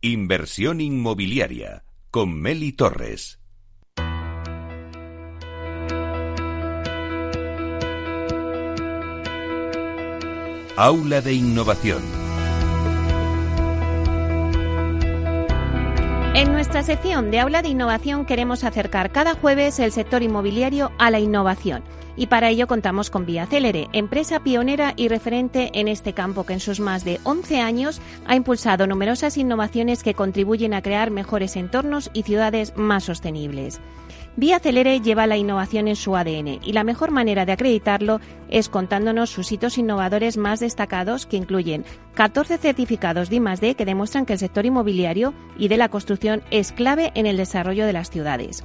Inversión inmobiliaria con Meli Torres. Aula de Innovación. En nuestra sección de Aula de Innovación queremos acercar cada jueves el sector inmobiliario a la innovación y para ello contamos con Vía Célere, empresa pionera y referente en este campo que en sus más de 11 años ha impulsado numerosas innovaciones que contribuyen a crear mejores entornos y ciudades más sostenibles. Vía Celere lleva la innovación en su ADN y la mejor manera de acreditarlo es contándonos sus hitos innovadores más destacados que incluyen 14 certificados de I+D que demuestran que el sector inmobiliario y de la construcción es clave en el desarrollo de las ciudades.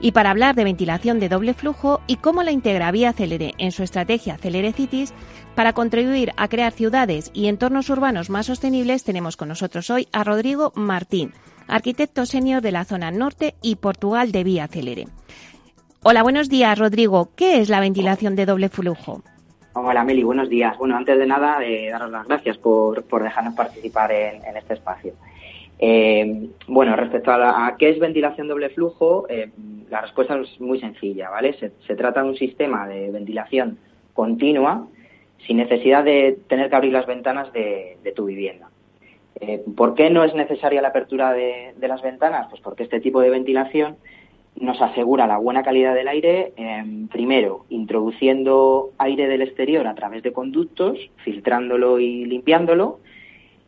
Y para hablar de ventilación de doble flujo y cómo la integra Vía Celere en su estrategia Celere Cities, para contribuir a crear ciudades y entornos urbanos más sostenibles, tenemos con nosotros hoy a Rodrigo Martín, arquitecto senior de la zona norte y Portugal de Vía Celere. Hola, buenos días, Rodrigo. ¿Qué es la ventilación de doble flujo? Hola, Meli, buenos días. Bueno, antes de nada, eh, daros las gracias por, dejarnos participar en este espacio. Eh, bueno, respecto a, qué es ventilación doble flujo, eh, la respuesta es muy sencilla, ¿vale? Se, trata de un sistema de ventilación continua sin necesidad de tener que abrir las ventanas de, tu vivienda. Eh, ¿Por qué no es necesaria la apertura de, las ventanas? Pues porque este tipo de ventilación nos asegura la buena calidad del aire, primero introduciendo aire del exterior a través de conductos, filtrándolo y limpiándolo,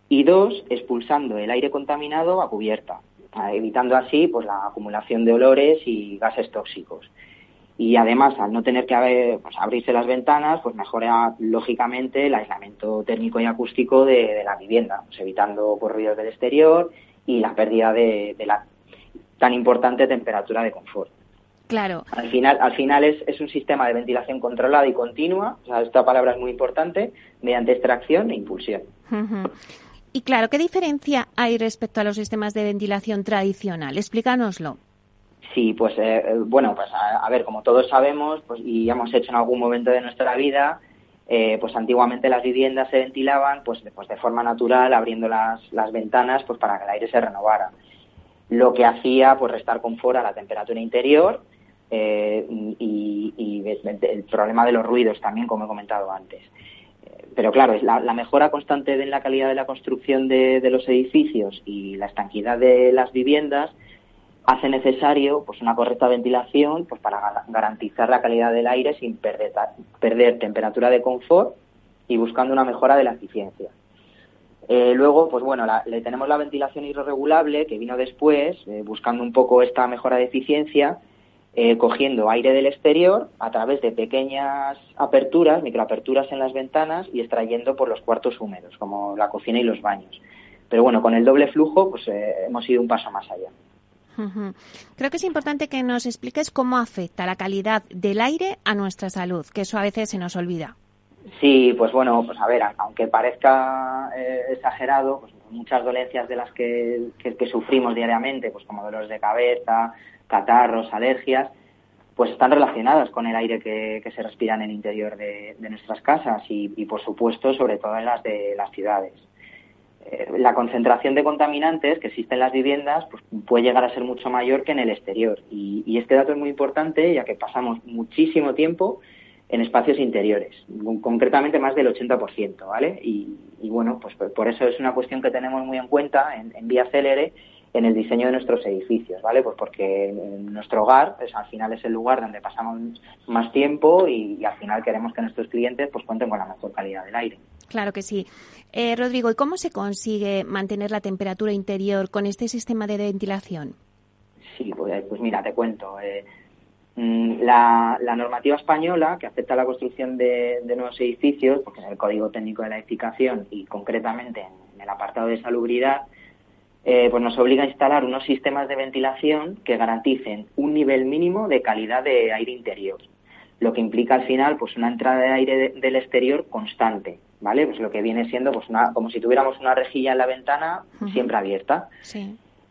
y dos, expulsando el aire contaminado a cubierta, evitando así pues la acumulación de olores y gases tóxicos. Y además, al no tener que pues, abrirse las ventanas, pues mejora lógicamente el aislamiento térmico y acústico de, la vivienda, pues, evitando pues, ruidos del exterior y la pérdida de, la tan importante temperatura de confort. Claro. Al final, al final es, es, un sistema de ventilación controlada y continua, o sea, esta palabra es muy importante, mediante extracción e impulsión. Y claro, ¿qué diferencia hay respecto a los sistemas de ventilación tradicional? Explícanoslo. Sí, pues eh, eh, bueno, pues a, ver, como todos sabemos pues, y hemos hecho en algún momento de nuestra vida, eh, pues antiguamente las viviendas se ventilaban pues, pues de forma natural, abriendo las, las ventanas pues para que el aire se renovara. Lo que hacía pues restar confort a la temperatura interior y, y el problema de los ruidos también, como he comentado antes pero claro, la, la mejora constante en la calidad de la construcción de, los edificios y la estanquidad de las viviendas hace necesario pues una correcta ventilación pues para garantizar la calidad del aire sin perder, perder temperatura de confort y buscando una mejora de la eficiencia. Eh, luego, pues bueno, le tenemos la ventilación irregulable que vino después, eh, buscando un poco esta mejora de eficiencia eh, cogiendo aire del exterior a través de pequeñas aperturas, microaperturas en las ventanas y extrayendo por los cuartos húmedos, como la cocina y los baños. Pero bueno, con el doble flujo, pues eh, hemos ido un paso más allá. Creo que es importante que nos expliques cómo afecta la calidad del aire a nuestra salud, que eso a veces se nos olvida. Sí, pues bueno, pues a ver, aunque parezca eh, exagerado, pues muchas dolencias de las que, que, sufrimos diariamente, pues como dolores de cabeza, catarros, alergias, pues están relacionadas con el aire que, se respira en el interior de, nuestras casas y, por supuesto, sobre todo en las de las ciudades. Eh, la concentración de contaminantes que existe en las viviendas pues, puede llegar a ser mucho mayor que en el exterior. Y, este dato es muy importante ya que pasamos muchísimo tiempo en espacios interiores, concretamente más del 80%, ¿vale? Y, bueno, pues por eso es una cuestión que tenemos muy en cuenta en, en Vía Célere en el diseño de nuestros edificios, ¿vale? Pues porque nuestro hogar pues, al final es el lugar donde pasamos más tiempo y, al final queremos que nuestros clientes pues cuenten con la mejor calidad del aire. Claro que sí. Eh, Rodrigo, ¿y cómo se consigue mantener la temperatura interior con este sistema de ventilación? Sí, pues, pues mira, te cuento. Eh, mm, la, normativa española que afecta la construcción de, nuevos edificios, porque es el Código Técnico de la Edificación y concretamente en el apartado de salubridad, eh, pues nos obliga a instalar unos sistemas de ventilación que garanticen un nivel mínimo de calidad de aire interior, lo que implica al final pues una entrada de aire del exterior constante, ¿vale? Pues lo que viene siendo pues una, como si tuviéramos una rejilla en la ventana siempre abierta.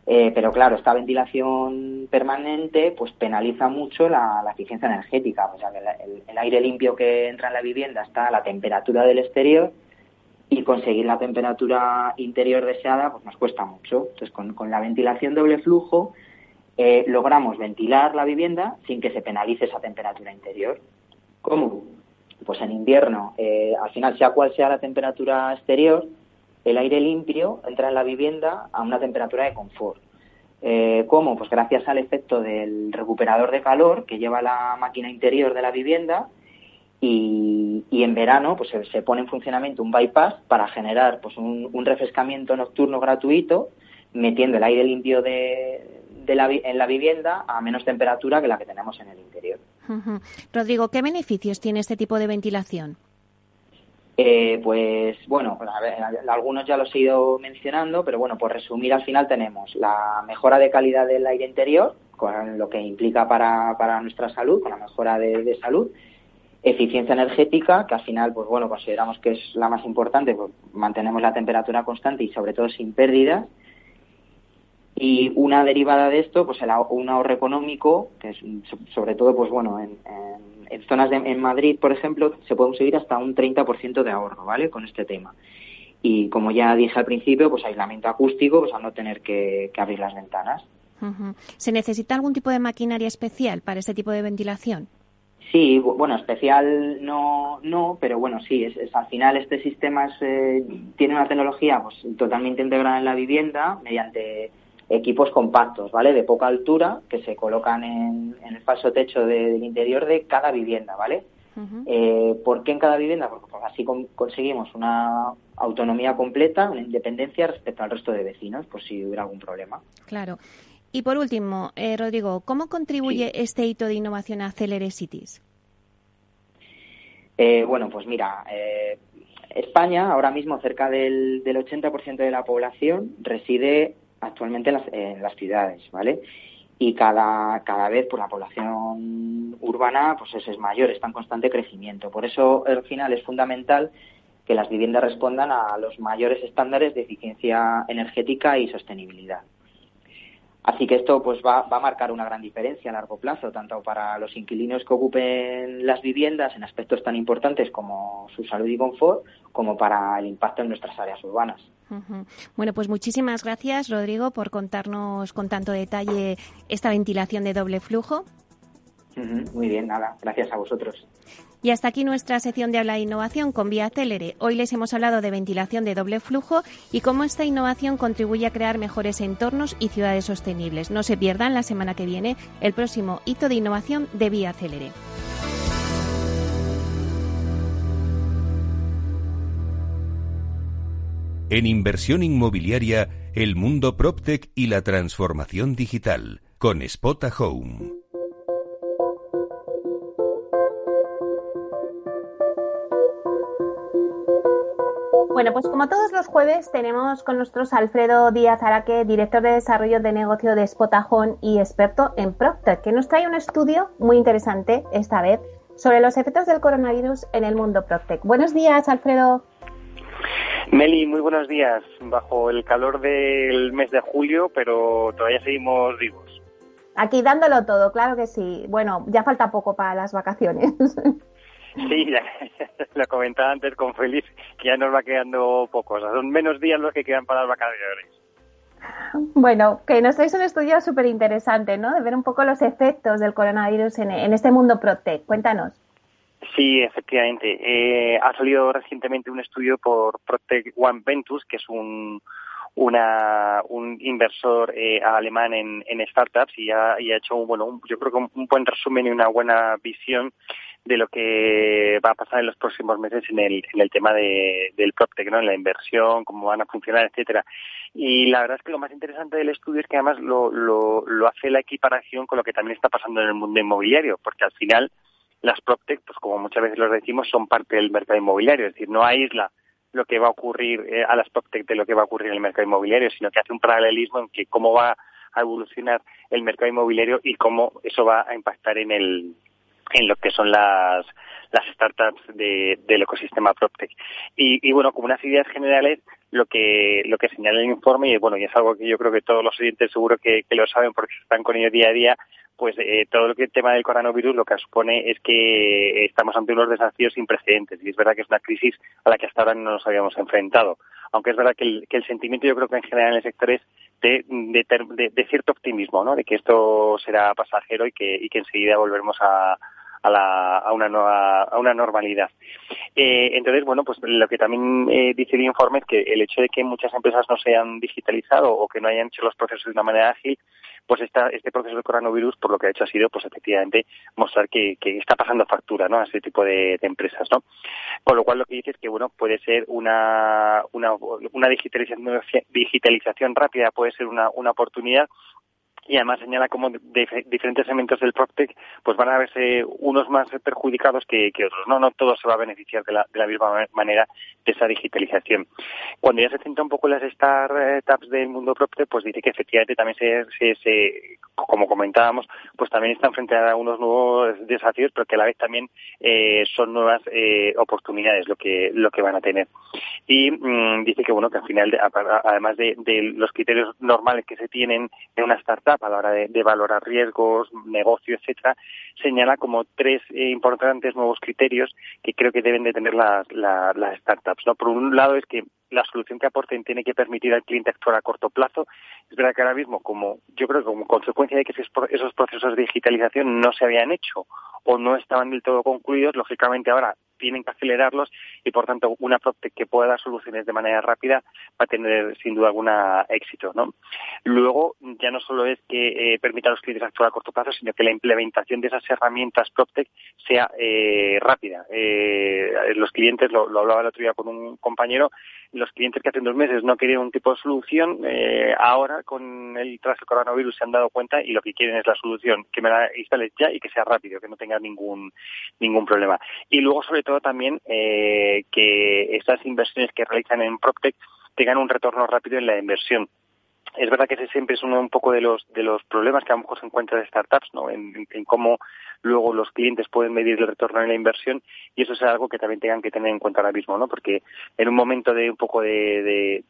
Eh, pero claro, esta ventilación permanente pues penaliza mucho la, eficiencia energética, o sea que el, aire limpio que entra en la vivienda está a la temperatura del exterior y conseguir la temperatura interior deseada pues nos cuesta mucho. Entonces, con, la ventilación doble flujo eh, logramos ventilar la vivienda sin que se penalice esa temperatura interior. ¿Cómo? Pues en invierno, eh, al final, sea cual sea la temperatura exterior, el aire limpio entra en la vivienda a una temperatura de confort. Eh, ¿Cómo? Pues gracias al efecto del recuperador de calor que lleva la máquina interior de la vivienda y, en verano pues se, pone en funcionamiento un bypass para generar pues un, refrescamiento nocturno gratuito metiendo el aire limpio de, la, en la vivienda a menos temperatura que la que tenemos en el interior. Rodrigo, ¿qué beneficios tiene este tipo de ventilación? Eh, pues bueno, algunos ya los he ido mencionando, pero bueno, por resumir, al final tenemos la mejora de calidad del aire interior, con lo que implica para, para nuestra salud, con la mejora de, salud, eficiencia energética, que al final, pues bueno, consideramos que es la más importante, pues mantenemos la temperatura constante y sobre todo sin pérdidas. Y una derivada de esto, pues el, un ahorro económico, que es sobre todo, pues bueno, en en zonas de, en Madrid, por ejemplo, se puede conseguir hasta un 30% de ahorro, ¿vale? Con este tema. Y como ya dije al principio, pues aislamiento acústico, pues a no tener que, abrir las ventanas. ¿Se necesita algún tipo de maquinaria especial para este tipo de ventilación? Sí, bueno, especial no, no, pero bueno, sí, es, al final este sistema eh, tiene una tecnología pues, totalmente integrada en la vivienda mediante equipos compactos, ¿vale? De poca altura que se colocan en, el falso techo del interior de cada vivienda, ¿vale? eh, ¿Por qué en cada vivienda? Porque pues, así conseguimos una autonomía completa, una independencia respecto al resto de vecinos, por si hubiera algún problema. Claro. Y por último, eh, Rodrigo, ¿cómo contribuye este hito de innovación a Celere Cities? Eh, bueno, pues mira, eh, España ahora mismo cerca del, del 80% de la población reside actualmente en las, ciudades, ¿vale? Y cada, cada vez pues, la población urbana pues es, es mayor, está en constante crecimiento. Por eso al final es fundamental que las viviendas respondan a los mayores estándares de eficiencia energética y sostenibilidad. Así que esto pues va, va, a marcar una gran diferencia a largo plazo, tanto para los inquilinos que ocupen las viviendas en aspectos tan importantes como su salud y confort, como para el impacto en nuestras áreas urbanas. Bueno, pues muchísimas gracias, Rodrigo, por contarnos con tanto detalle esta ventilación de doble flujo. Muy bien, nada, gracias a vosotros. Y hasta aquí nuestra sección de habla de innovación con Vía Célere. Hoy les hemos hablado de ventilación de doble flujo y cómo esta innovación contribuye a crear mejores entornos y ciudades sostenibles. No se pierdan la semana que viene el próximo hito de innovación de Vía Célere. En inversión inmobiliaria, el mundo PropTech y la transformación digital, con Spota Home. Bueno, pues como todos los jueves tenemos con nosotros a Alfredo Díaz Araque, director de desarrollo de negocio de Spotajón y experto en PropTech, que nos trae un estudio muy interesante esta vez sobre los efectos del coronavirus en el mundo PropTech. Buenos días, Alfredo. Meli, muy buenos días. Bajo el calor del mes de julio, pero todavía seguimos vivos. Aquí dándolo todo, claro que sí. Bueno, ya falta poco para las vacaciones. Sí, ya, lo comentaba antes con Feliz, que ya nos va quedando pocos. son menos días los que quedan para las vacaciones. Bueno, que nos traes un estudio súper interesante, ¿no? De ver un poco los efectos del coronavirus en, este mundo ProTech. Cuéntanos. Sí, efectivamente. Eh, ha salido recientemente un estudio por Protect One Ventus, que es un, una, un inversor eh, alemán en, en, startups y ha, y ha hecho, bueno, yo creo que un, buen resumen y una buena visión de lo que va a pasar en los próximos meses en el, en el tema de, del PropTech, ¿no? en la inversión, cómo van a funcionar, etcétera. Y la verdad es que lo más interesante del estudio es que además lo, lo, lo hace la equiparación con lo que también está pasando en el mundo inmobiliario, porque al final las PropTech, pues como muchas veces lo decimos, son parte del mercado inmobiliario, es decir, no aísla lo que va a ocurrir eh, a las PropTech de lo que va a ocurrir en el mercado inmobiliario, sino que hace un paralelismo en que cómo va a evolucionar el mercado inmobiliario y cómo eso va a impactar en el en lo que son las las startups de, del ecosistema PropTech. Y, y, bueno, como unas ideas generales, lo que lo que señala el informe, y bueno, y es algo que yo creo que todos los oyentes seguro que, lo saben porque están con ello día a día, pues eh, todo lo que el tema del coronavirus lo que supone es que estamos ante unos desafíos sin precedentes y es verdad que es una crisis a la que hasta ahora no nos habíamos enfrentado. Aunque es verdad que el, que el sentimiento yo creo que en general en el sector es de, de, de, cierto optimismo, ¿no? De que esto será pasajero y que, y que enseguida volveremos a, a, la, a, una, nueva, a una normalidad. Eh, entonces, bueno, pues lo que también eh, dice el informe es que el hecho de que muchas empresas no se hayan digitalizado o que no hayan hecho los procesos de una manera ágil, pues esta, este proceso del coronavirus, por lo que ha hecho ha sido, pues efectivamente, mostrar que, que está pasando factura, ¿no? A ese tipo de, de, empresas, ¿no? Con lo cual lo que dice es que, bueno, puede ser una, una, una digitalización, digitalización rápida, puede ser una, una oportunidad y además señala cómo diferentes elementos del PropTech pues van a verse unos más perjudicados que, otros. No, no todo se va a beneficiar de la, de la misma manera de esa digitalización. Cuando ya se centra un poco en las startups del mundo PropTech, pues dice que efectivamente también se, se, como comentábamos, pues también están frente a unos nuevos desafíos, pero que a la vez también eh, son nuevas eh, oportunidades lo que lo que van a tener. Y mm, dice que bueno que al final, además de, de los criterios normales que se tienen en una startup a la hora de, valorar riesgos, negocio, etcétera, señala como tres eh, importantes nuevos criterios que creo que deben de tener las, startups. ¿no? Por un lado es que la solución que aporten tiene que permitir al cliente actuar a corto plazo. Es verdad que ahora mismo, como yo creo que como consecuencia de que esos procesos de digitalización no se habían hecho o no estaban del todo concluidos, lógicamente ahora tienen que acelerarlos y por tanto una PropTech que pueda dar soluciones de manera rápida va a tener sin duda alguna éxito. ¿no? Luego ya no solo es que eh, permita a los clientes actuar a corto plazo, sino que la implementación de esas herramientas PropTech sea eh, rápida. Eh, los clientes, lo, hablaba el otro día con un compañero, los clientes que hace dos meses no querían un tipo de solución, eh, ahora con el tras el coronavirus se han dado cuenta y lo que quieren es la solución que me la instales ya y que sea rápido, que no tenga ningún ningún problema. Y luego sobre todo también eh, que estas inversiones que realizan en PropTech tengan un retorno rápido en la inversión. Es verdad que ese siempre es uno un poco de los de los problemas que a lo mejor se encuentra de startups, ¿no? En, en, cómo luego los clientes pueden medir el retorno en la inversión y eso es algo que también tengan que tener en cuenta ahora mismo, ¿no? Porque en un momento de un poco de,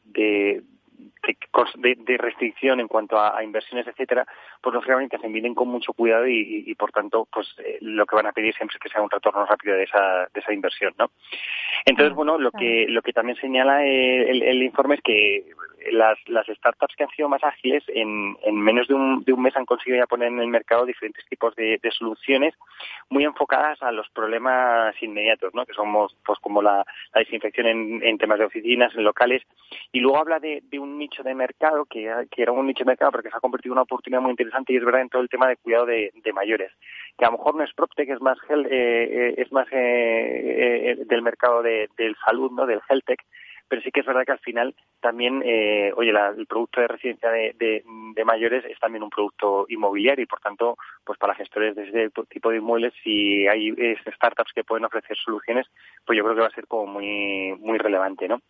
de, restricción en cuanto a, a, inversiones, etcétera, pues lógicamente se miden con mucho cuidado y, y, y por tanto, pues eh, lo que van a pedir siempre es que sea un retorno rápido de esa, de esa inversión, ¿no? Entonces, bueno, lo que lo que también señala el, el, el informe es que las, las startups que han sido más ágiles en, en menos de un, de un mes han conseguido ya poner en el mercado diferentes tipos de, de soluciones muy enfocadas a los problemas inmediatos, ¿no? Que somos, pues, como la, la desinfección en, en temas de oficinas, en locales, y luego habla de, de un nicho de mercado que, que, era un nicho de mercado porque se ha convertido en una oportunidad muy interesante y es verdad en todo el tema de cuidado de, mayores. Que a lo mejor no es PropTech es más eh, eh, es más eh, eh, del mercado de, del salud no del health tech pero sí que es verdad que al final también, eh, oye, la, el producto de residencia de, de, mayores es también un producto inmobiliario y por tanto, pues para gestores de ese tipo de inmuebles, si hay startups que pueden ofrecer soluciones, pues yo creo que va a ser como muy, muy relevante, ¿no?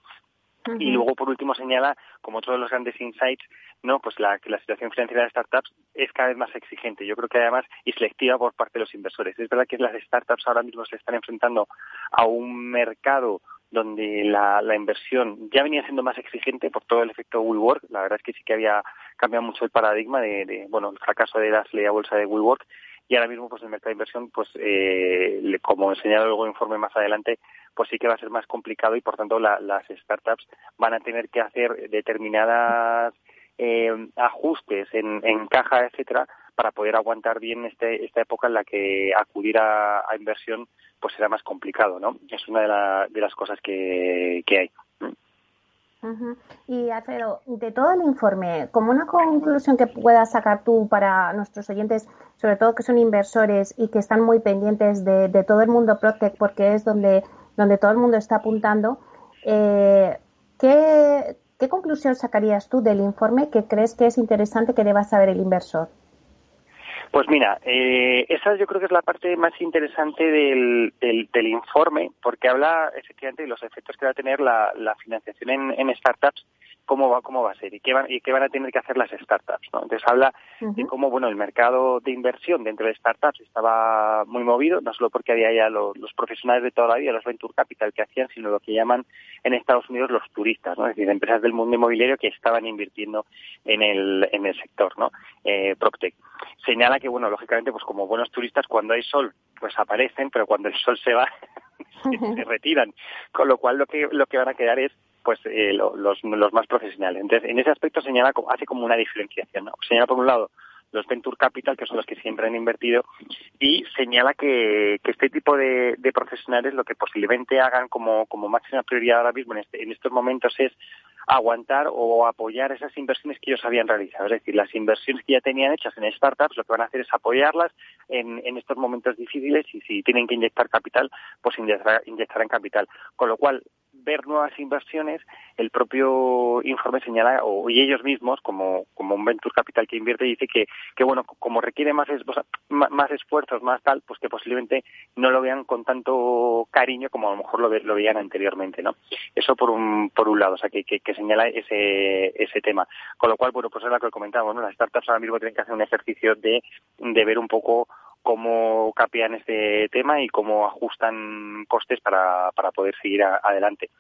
Uh -huh. Y luego, por último, señala, como otro de los grandes insights, no, pues la, que la situación financiera de startups es cada vez más exigente. Yo creo que además y selectiva por parte de los inversores. Es verdad que las startups ahora mismo se están enfrentando a un mercado donde la, la inversión ya venía siendo más exigente por todo el efecto WeWork. La verdad es que sí que había cambiado mucho el paradigma de, de bueno, el fracaso de la salida bolsa de WeWork y ahora mismo pues el mercado de inversión pues eh, como enseñado luego el informe más adelante pues sí que va a ser más complicado y por tanto la, las startups van a tener que hacer determinadas eh, ajustes en, en caja etcétera para poder aguantar bien este, esta época en la que acudir a, a inversión pues será más complicado, ¿no? Es una de, la, de las cosas que, que hay. Uh -huh. Y Alfredo, de todo el informe, como una conclusión que puedas sacar tú para nuestros oyentes, sobre todo que son inversores y que están muy pendientes de, de todo el mundo Protec, porque es donde, donde todo el mundo está apuntando, eh, ¿qué, ¿qué conclusión sacarías tú del informe que crees que es interesante que deba saber el inversor? Pues mira, eh, esa yo creo que es la parte más interesante del, del, del, informe, porque habla efectivamente de los efectos que va a tener la, la financiación en, en, startups cómo va, cómo va a ser y qué van, y qué van a tener que hacer las startups. ¿no? Entonces habla de cómo bueno el mercado de inversión dentro de startups estaba muy movido, no solo porque había ya los, profesionales de toda la vida, los venture capital que hacían, sino lo que llaman en Estados Unidos los turistas, ¿no? es decir, empresas del mundo inmobiliario que estaban invirtiendo en el, en el sector, ¿no? Eh, PropTech. Señala que, bueno, lógicamente, pues como buenos turistas, cuando hay sol, pues aparecen, pero cuando el sol se va, se, retiran. Con lo cual, lo que, lo que van a quedar es pues eh, los, los más profesionales. Entonces, en ese aspecto señala, hace como una diferenciación. ¿no? Señala, por un lado, los Venture Capital, que son los que siempre han invertido, y señala que, que este tipo de, de, profesionales lo que posiblemente hagan como, como máxima prioridad ahora mismo en, este, estos momentos es aguantar o apoyar esas inversiones que ellos habían realizado. Es decir, las inversiones que ya tenían hechas en startups, lo que van a hacer es apoyarlas en, en estos momentos difíciles y si tienen que inyectar capital, pues inyectar, inyectarán capital. Con lo cual, ver nuevas inversiones, el propio informe señala, o y ellos mismos, como, como un venture capital que invierte, dice que, que bueno, como requiere más, más esfuerzos, más tal, pues que posiblemente no lo vean con tanto cariño como a lo mejor lo, lo veían anteriormente, ¿no? Eso por un, por un lado, o sea, que, que, que señala ese, ese tema. Con lo cual, bueno, pues es lo que comentábamos, ¿no? Las startups ahora mismo tienen que hacer un ejercicio de, de ver un poco cómo capean este tema y cómo ajustan costes para, para poder seguir adelante.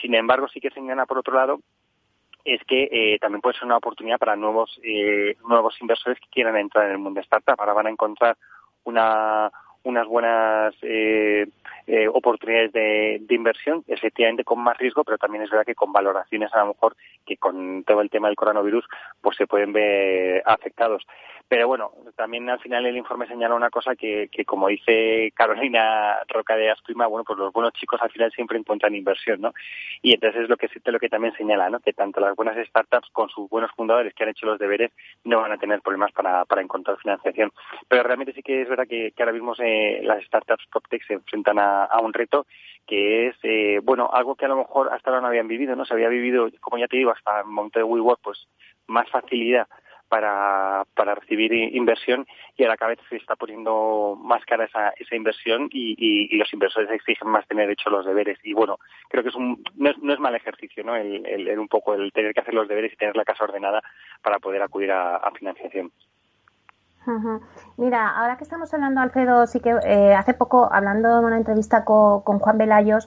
Sin embargo, sí que señala, por otro lado, es que eh, también puede ser una oportunidad para nuevos eh, nuevos inversores que quieran entrar en el mundo startup. Ahora van a encontrar una, unas buenas eh, eh, oportunidades de, de, inversión, efectivamente con más riesgo, pero también es verdad que con valoraciones a lo mejor que con todo el tema del coronavirus pues se pueden ver afectados. Pero bueno, también al final el informe señala una cosa que, que como dice Carolina Roca de Asprima, bueno, pues los buenos chicos al final siempre encuentran inversión, ¿no? Y entonces es lo que, lo que también señala, ¿no? Que tanto las buenas startups con sus buenos fundadores que han hecho los deberes no van a tener problemas para, para encontrar financiación. Pero realmente sí que es verdad que, ahora mismo las startups PropTech se enfrentan a, a un reto que es, eh, bueno, algo que a lo mejor hasta ahora no habían vivido, ¿no? Se había vivido, como ya te digo, hasta el momento de WeWork, pues más facilidad para, para recibir inversión y a la cabeza se está poniendo más cara esa, esa inversión y, y, los inversores exigen más tener hecho los deberes. Y bueno, creo que es un, no, es, no es mal ejercicio, ¿no? El, el, un poco el tener que hacer los deberes y tener la casa ordenada para poder acudir a, a financiación. Mira, ahora que estamos hablando, Alfredo, sí que eh, hace poco, hablando en una entrevista con, con Juan Velayos,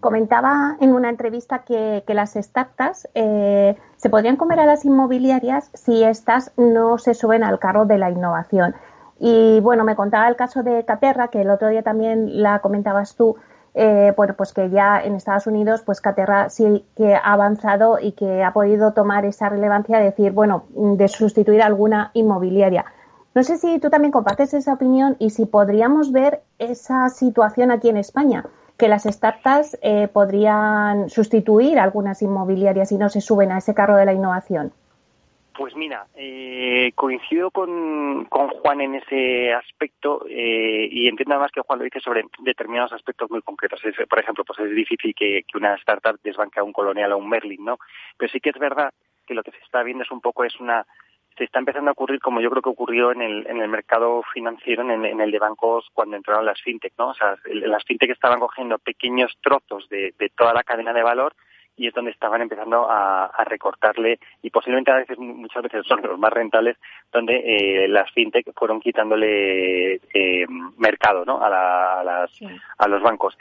comentaba en una entrevista que, las startups eh, se podrían comer a las inmobiliarias si éstas no se suben al carro de la innovación. Y bueno, me contaba el caso de Caterra, que el otro día también la comentabas tú, eh, pues que ya en Estados Unidos, pues Caterra sí que ha avanzado y que ha podido tomar esa relevancia de decir, bueno, de sustituir alguna inmobiliaria. No sé si tú también compartes esa opinión y si podríamos ver esa situación aquí en España que las startups eh, podrían sustituir algunas inmobiliarias y no se suben a ese carro de la innovación? Pues mira, eh, coincido con, con, Juan en ese aspecto eh, y entiendo además que Juan lo dice sobre determinados aspectos muy concretos. por ejemplo, pues es difícil que, que, una startup desbanque a un colonial o un Merlin, ¿no? Pero sí que es verdad que lo que se está viendo es un poco es una se está empezando a ocurrir como yo creo que ocurrió en el, en el mercado financiero, en, en el de bancos cuando entraron las fintech, ¿no? O sea, las fintech estaban cogiendo pequeños trozos de, de toda la cadena de valor y es donde estaban empezando a, a, recortarle y posiblemente a veces muchas veces son los más rentables donde eh, las fintech fueron quitándole eh, mercado ¿no? a, la, a, las, a los bancos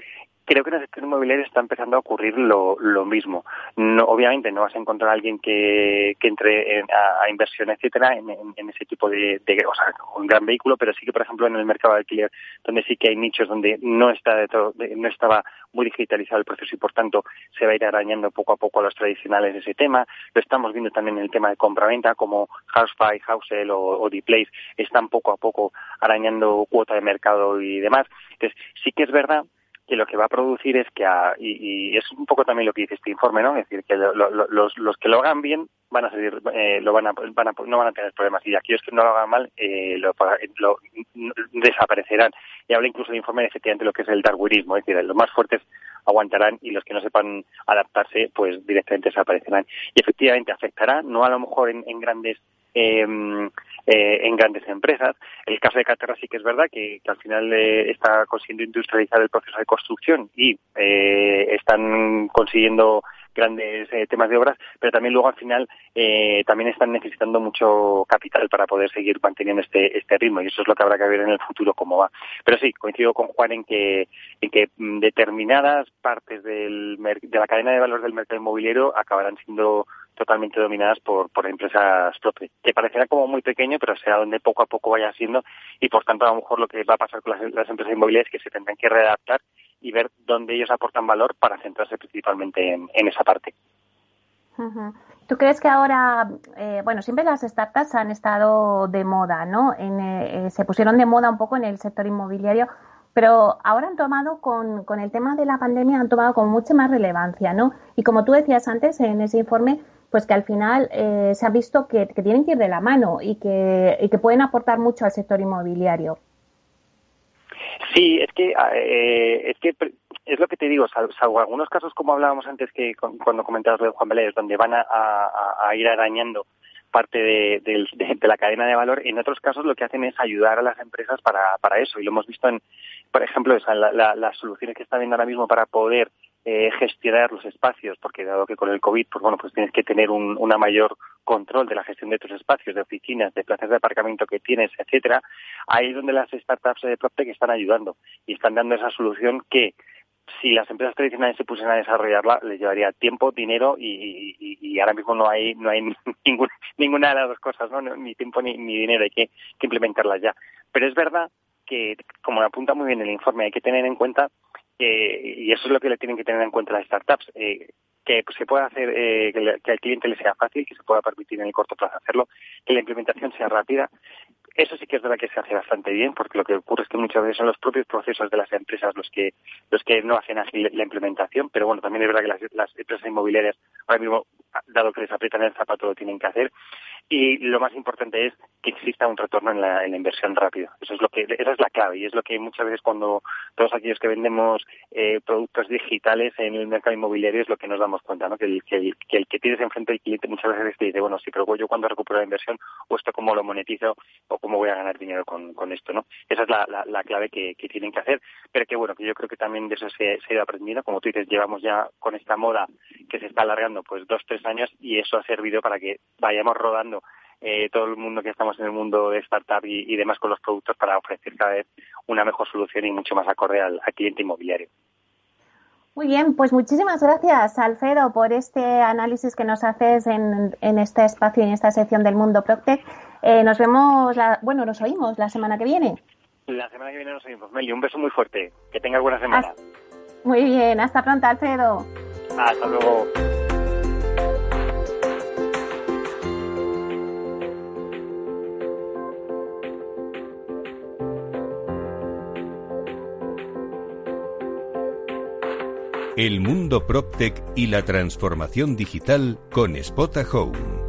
creo que en el sector inmobiliario está empezando a ocurrir lo, lo mismo. No, obviamente no vas a encontrar a alguien que, que entre a, inversión, etcétera, en, en, ese tipo de, de, o sea, un gran vehículo, pero sí que, por ejemplo, en el mercado de alquiler, donde sí que hay nichos donde no está de todo, no estaba muy digitalizado el proceso y, por tanto, se va a ir arañando poco a poco a los tradicionales de ese tema. Lo estamos viendo también en el tema de compra-venta, como Housefy, Housel o, o Dplace están poco a poco arañando cuota de mercado y demás. Entonces, sí que es verdad que lo que va a producir es que, y, es un poco también lo que dice este informe, ¿no? Es decir, que los, los que lo hagan bien van a seguir, eh, lo van a, van a, no van a tener problemas y aquellos que no lo hagan mal eh, lo, lo, desaparecerán. Y habla incluso el informe efectivamente lo que es el darwinismo, es decir, los más fuertes aguantarán y los que no sepan adaptarse, pues directamente desaparecerán. Y efectivamente afectará, no a lo mejor en grandes em, eh, en grandes empresas. El caso de Caterra sí que es verdad que, al final eh, está consiguiendo industrializar el proceso de construcción y eh, están consiguiendo grandes eh, temas de obras, pero también luego al final eh, también están necesitando mucho capital para poder seguir manteniendo este, este ritmo y eso es lo que habrá que ver en el futuro cómo va. Pero sí, coincido con Juan en que, en que mm, determinadas partes del, de la cadena de valor del mercado inmobiliario acabarán siendo totalmente dominadas por, por empresas propias, que parecerá como muy pequeño, pero será donde poco a poco vaya siendo y por tanto a lo mejor lo que va a pasar con las, empresas inmobiliarias es que se tendrán que readaptar y ver dónde ellos aportan valor para centrarse principalmente en, esa parte. ¿Tú crees que ahora, eh, bueno, siempre las startups han estado de moda, ¿no? Eh, eh, se pusieron de moda un poco en el sector inmobiliario, pero ahora han tomado con, con el tema de la pandemia, han tomado con mucha más relevancia, ¿no? Y como tú decías antes en ese informe, pues que al final eh, se ha visto que, tienen que ir de la mano y que, y que pueden aportar mucho al sector inmobiliario. Sí, es que eh, es que es lo que te digo, salvo algunos casos como hablábamos antes que cuando comentabas de Juan Vélez, donde van a, ir arañando parte de, la cadena de valor, en otros casos lo que hacen es ayudar a las empresas para, para eso y lo hemos visto en, por ejemplo, las soluciones que está viendo ahora mismo para poder eh, gestionar los espacios, porque dado que con el COVID, pues bueno, pues tienes que tener un una mayor control de la gestión de tus espacios, de oficinas, de plazas de aparcamiento que tienes, etcétera, ahí es donde las startups de PropTech están ayudando y están dando esa solución que si las empresas tradicionales se pusiesen a desarrollarla, les llevaría tiempo, dinero y, ahora mismo no hay no hay ninguna de las dos cosas, ¿no? Ni tiempo ni, ni dinero, hay que, que implementarlas ya. Pero es verdad que, como apunta muy bien el informe, hay que tener en cuenta y eso es lo que le tienen que tener en cuenta las startups, eh, que se pueda hacer, eh, que, al cliente le sea fácil, que se pueda permitir en el corto plazo hacerlo, que la implementación sea rápida. Eso sí que es verdad que se hace bastante bien, porque lo que ocurre es que muchas veces son los propios procesos de las empresas los que los que no hacen ágil la implementación, pero bueno, también es verdad que las, empresas inmobiliarias ahora mismo, dado que les aprietan el zapato, lo tienen que hacer y lo más importante es que exista un retorno en la, inversión rápido. Eso es lo que, esa es la clave y es lo que muchas veces cuando todos aquellos que vendemos eh, productos digitales en el mercado inmobiliario es lo que nos damos cuenta, ¿no? Que el que, el, que, tienes enfrente del cliente muchas veces te dice, bueno, sí, pero yo cuando recupero la inversión o esto cómo lo monetizo o cómo voy a ganar dinero con, con esto, ¿no? Esa es la, la, clave que, tienen que hacer, pero que bueno, que yo creo que también de eso se, ha ido aprendiendo, como tú dices, llevamos ya con esta moda que se está alargando pues dos, tres años y eso ha servido para que vayamos rodando eh, todo el mundo que estamos en el mundo de startup y, demás con los productos para ofrecer cada vez una mejor solución y mucho más acorde al, cliente inmobiliario. Muy bien, pues muchísimas gracias, Alfredo, por este análisis que nos haces en, este espacio, en esta sección del mundo Proctec. Eh, nos vemos, bueno, nos oímos la semana que viene. La semana que viene nos oímos. Meli, un beso muy fuerte. Que tengas buena semana. muy bien, hasta pronto, Alfredo. Hasta luego. El mundo PropTech y la transformación digital con Spota Home.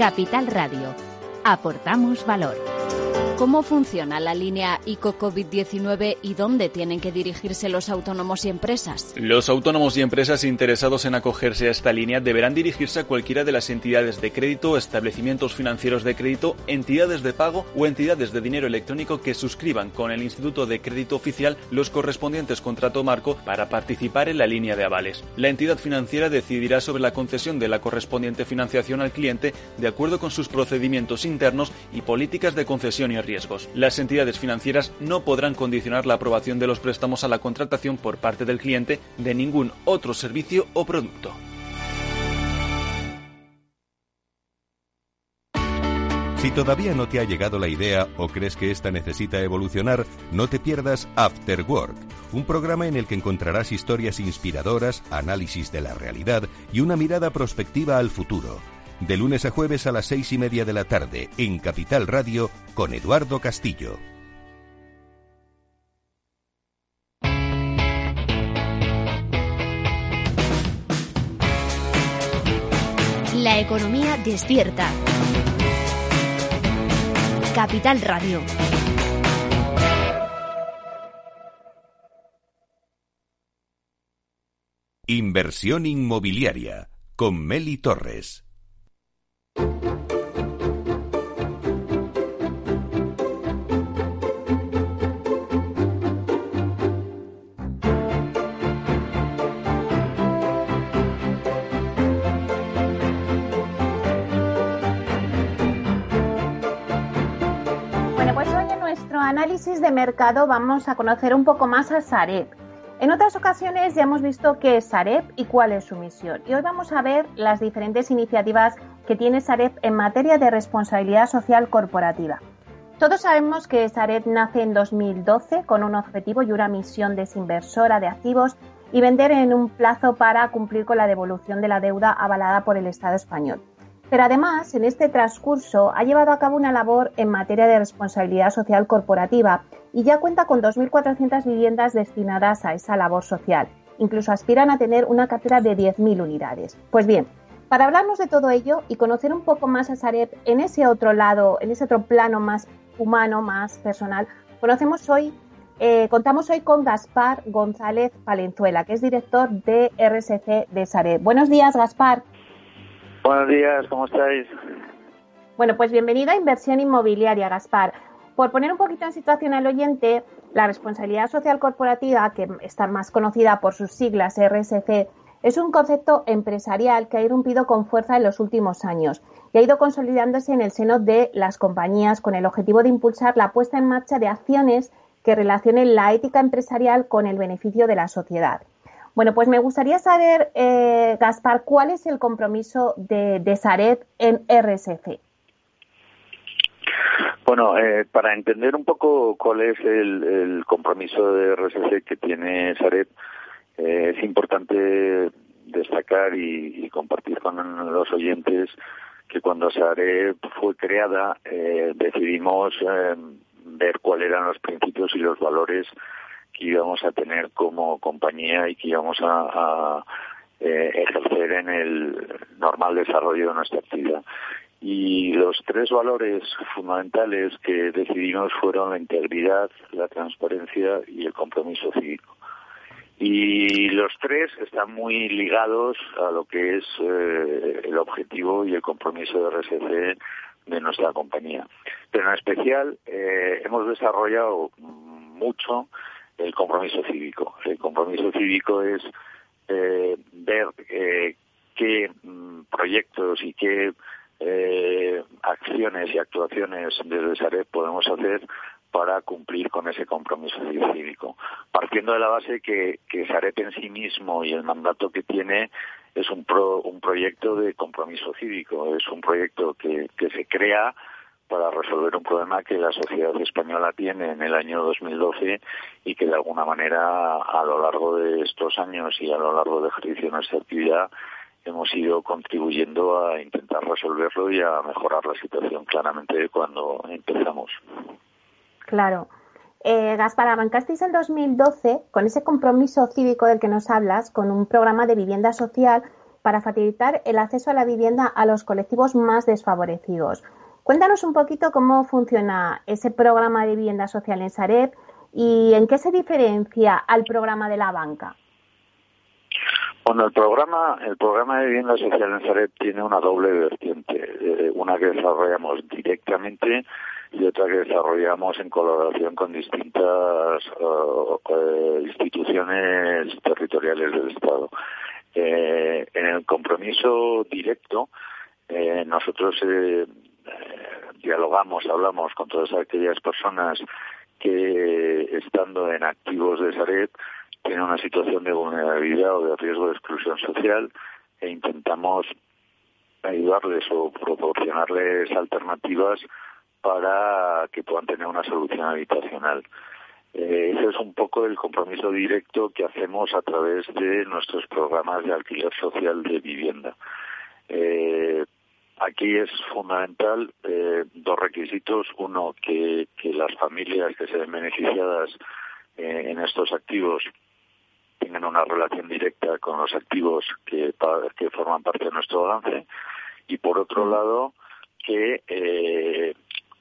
Capital Radio. Aportamos valor. ¿Cómo funciona la línea ICO COVID-19 y dónde tienen que dirigirse los autónomos y empresas? Los autónomos y empresas interesados en acogerse a esta línea deberán dirigirse a cualquiera de las entidades de crédito, establecimientos financieros de crédito, entidades de pago o entidades de dinero electrónico que suscriban con el Instituto de Crédito Oficial los correspondientes contrato marco para participar en la línea de avales. La entidad financiera decidirá sobre la concesión de la correspondiente financiación al cliente de acuerdo con sus procedimientos internos y políticas de concesión y riesgos. Las entidades financieras no podrán condicionar la aprobación de los préstamos a la contratación por parte del cliente de ningún otro servicio o producto. Si todavía no te ha llegado la idea o crees que esta necesita evolucionar, no te pierdas After Work, un programa en el que encontrarás historias inspiradoras, análisis de la realidad y una mirada prospectiva al futuro de lunes a jueves a las seis y media de la tarde en Capital Radio con Eduardo Castillo. La economía despierta. Capital Radio. Inversión inmobiliaria con Meli Torres. Análisis de mercado vamos a conocer un poco más a Sareb. En otras ocasiones ya hemos visto qué es Sareb y cuál es su misión. Y hoy vamos a ver las diferentes iniciativas que tiene Sareb en materia de responsabilidad social corporativa. Todos sabemos que Sareb nace en 2012 con un objetivo y una misión desinversora de activos y vender en un plazo para cumplir con la devolución de la deuda avalada por el Estado español. Pero además, en este transcurso ha llevado a cabo una labor en materia de responsabilidad social corporativa y ya cuenta con 2.400 viviendas destinadas a esa labor social. Incluso aspiran a tener una cartera de 10.000 unidades. Pues bien, para hablarnos de todo ello y conocer un poco más a Sareb en ese otro lado, en ese otro plano más humano, más personal, conocemos hoy, eh, contamos hoy con Gaspar González Palenzuela, que es director de RSC de Sareb. Buenos días, Gaspar. Buenos días, ¿cómo estáis? Bueno, pues bienvenido a Inversión Inmobiliaria, Gaspar. Por poner un poquito en situación al oyente, la responsabilidad social corporativa, que está más conocida por sus siglas RSC, es un concepto empresarial que ha irrumpido con fuerza en los últimos años y ha ido consolidándose en el seno de las compañías con el objetivo de impulsar la puesta en marcha de acciones que relacionen la ética empresarial con el beneficio de la sociedad. Bueno, pues me gustaría saber, eh, Gaspar, cuál es el compromiso de, de en RSC. Bueno, eh, para entender un poco cuál es el, compromiso de RSC que tiene Sareb, eh, es importante destacar y, compartir con los oyentes que cuando Sareb fue creada decidimos ver cuáles eran los principios y los valores que íbamos a tener como compañía y que íbamos a, eh, ejercer en el normal desarrollo de nuestra actividad. Y los tres valores fundamentales que decidimos fueron la integridad, la transparencia y el compromiso cívico. Y los tres están muy ligados a lo que es eh, el objetivo y el compromiso de RSC de nuestra compañía. Pero en especial eh, hemos desarrollado mucho el compromiso cívico. El compromiso cívico es eh, ver eh, qué mm, proyectos y qué eh, acciones y actuaciones desde Sareb podemos hacer para cumplir con ese compromiso cívico. partiendo de la base que, que Sarep en sí mismo y el mandato que tiene es un, pro, un proyecto de compromiso cívico, es un proyecto que, que se crea para resolver un problema que la sociedad española tiene en el año 2012 y que de alguna manera a lo largo de estos años y a lo largo de ejercicio de nuestra actividad hemos ido contribuyendo a intentar resolverlo y a mejorar la situación claramente cuando empezamos. Claro. Eh, Gaspar, arrancasteis en 2012 con ese compromiso cívico del que nos hablas, con un programa de vivienda social para facilitar el acceso a la vivienda a los colectivos más desfavorecidos. Cuéntanos un poquito cómo funciona ese programa de vivienda social en Sareb y en qué se diferencia al programa de la banca. Bueno, el programa, el programa de vivienda social en Sareb tiene una doble vertiente, eh, una que desarrollamos directamente y otra que desarrollamos en colaboración con distintas eh, eh, instituciones territoriales del Estado. en el compromiso directo, nosotros dialogamos, hablamos con todas aquellas personas que, estando en activos de Sareb, tienen una situación de vulnerabilidad o de riesgo de exclusión social e intentamos ayudarles o proporcionarles alternativas para que puedan tener una solución habitacional. Eh, ese es un poco el compromiso directo que hacemos a través de nuestros programas de alquiler social de vivienda. Eh, aquí es fundamental eh, dos requisitos. Uno, que, que, las familias que se ven beneficiadas en estos activos tengan una relación directa con los activos que, que forman parte de nuestro balance y por otro lado que eh,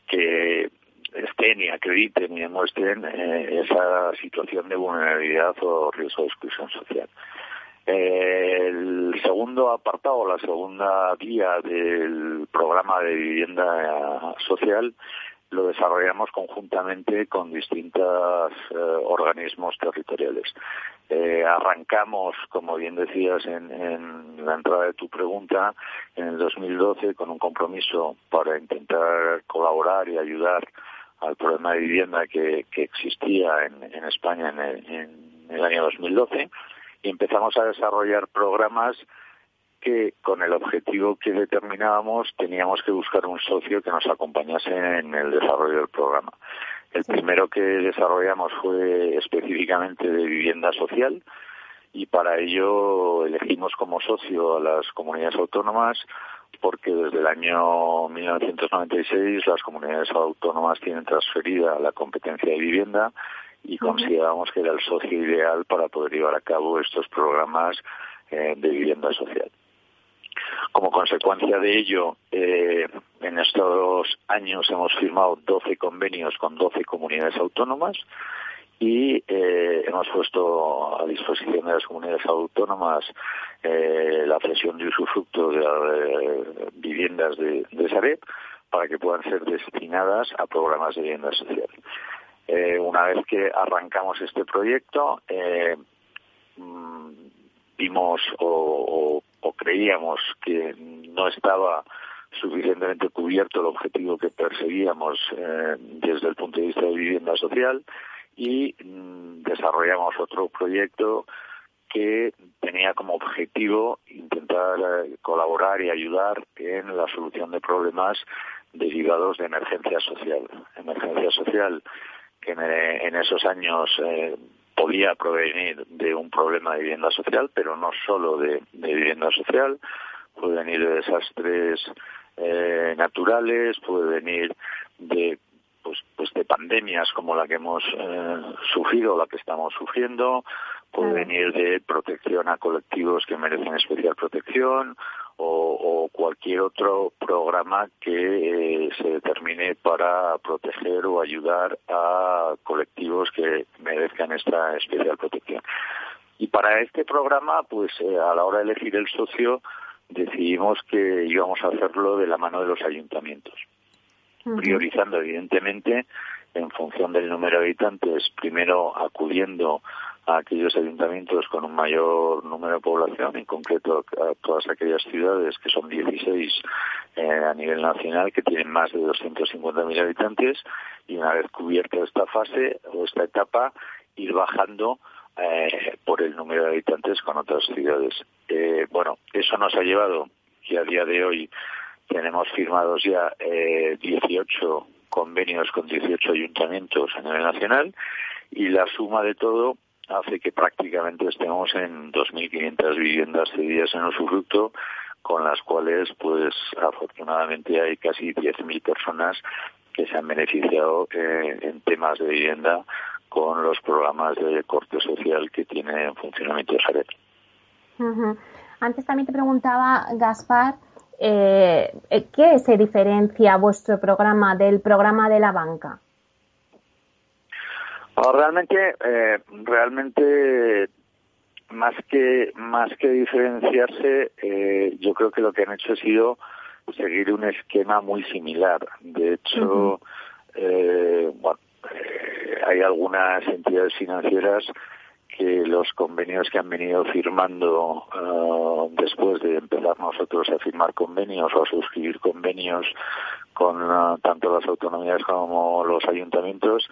que estén y acrediten y demuestren eh, esa situación de vulnerabilidad o riesgo de exclusión social. El segundo apartado, la segunda vía del programa de vivienda social lo desarrollamos conjuntamente con distintos eh, organismos territoriales. Eh, arrancamos, como bien decías en, en, la entrada de tu pregunta, en el 2012 con un compromiso para intentar colaborar y ayudar al problema de vivienda que, que existía en, en España en el, en el año 2012 y empezamos a desarrollar programas que con el objetivo que determinábamos teníamos que buscar un socio que nos acompañase en el desarrollo del programa. El primero que desarrollamos fue específicamente de vivienda social y para ello elegimos como socio a las comunidades autónomas porque desde el año 1996 las comunidades autónomas tienen transferida la competencia de vivienda y consideramos que era el socio ideal para poder llevar a cabo estos programas eh, de vivienda social. Como consecuencia de ello, eh, en estos años hemos firmado 12 convenios con 12 comunidades autónomas y eh, hemos puesto a disposición de las comunidades autónomas eh, la cesión de usufructo de viviendas de, de Sareb para que puedan ser destinadas a programas de vivienda social. Una vez que arrancamos este proyecto, mm, vimos o, creíamos que no estaba suficientemente cubierto el objetivo que perseguíamos eh, desde el punto de vista de vivienda social y mm, desarrollamos otro proyecto que tenía como objetivo intentar eh, colaborar y ayudar en la solución de problemas derivados de emergencia social. Emergencia social que en, eh, esos años podía provenir de un problema de vivienda social, pero no solo de, vivienda social, puede venir de desastres eh, naturales, puede venir de pues, pues de pandemias como la que hemos eh, sufrido la que estamos sufriendo, puede venir de protección a colectivos que merecen especial protección o, cualquier otro programa que eh, se determine para proteger o ayudar a colectivos que merezcan esta especial protección. Y para este programa, pues eh, a la hora de elegir el socio, decidimos que íbamos a hacerlo de la mano de los ayuntamientos, priorizando evidentemente en función del número de habitantes, primero acudiendo a aquellos ayuntamientos con un mayor número de población, en concreto a todas aquellas ciudades que son 16 eh, a nivel nacional que tienen más de 250.000 habitantes y una vez cubierta esta fase o esta etapa ir bajando eh, por el número de habitantes con otras ciudades. Eh, bueno, eso nos ha llevado que a día de hoy tenemos firmados ya eh, 18 convenios con 18 ayuntamientos a nivel nacional y la suma de todo hace que prácticamente estemos en 2.500 viviendas cedidas en usufructo, con las cuales, pues, afortunadamente hay casi 10.000 personas que se han beneficiado eh, en temas de vivienda con los programas de corte social que tiene en funcionamiento Sareb. Antes también te preguntaba, Gaspar, eh, ¿qué se diferencia vuestro programa del programa de la banca? Realmente, eh, realmente más que más que diferenciarse, eh, yo creo que lo que han hecho ha sido seguir un esquema muy similar. De hecho, eh, bueno, eh, hay algunas entidades financieras que los convenios que han venido firmando uh, después de empezar nosotros a firmar convenios o a suscribir convenios con uh, tanto las autonomías como los ayuntamientos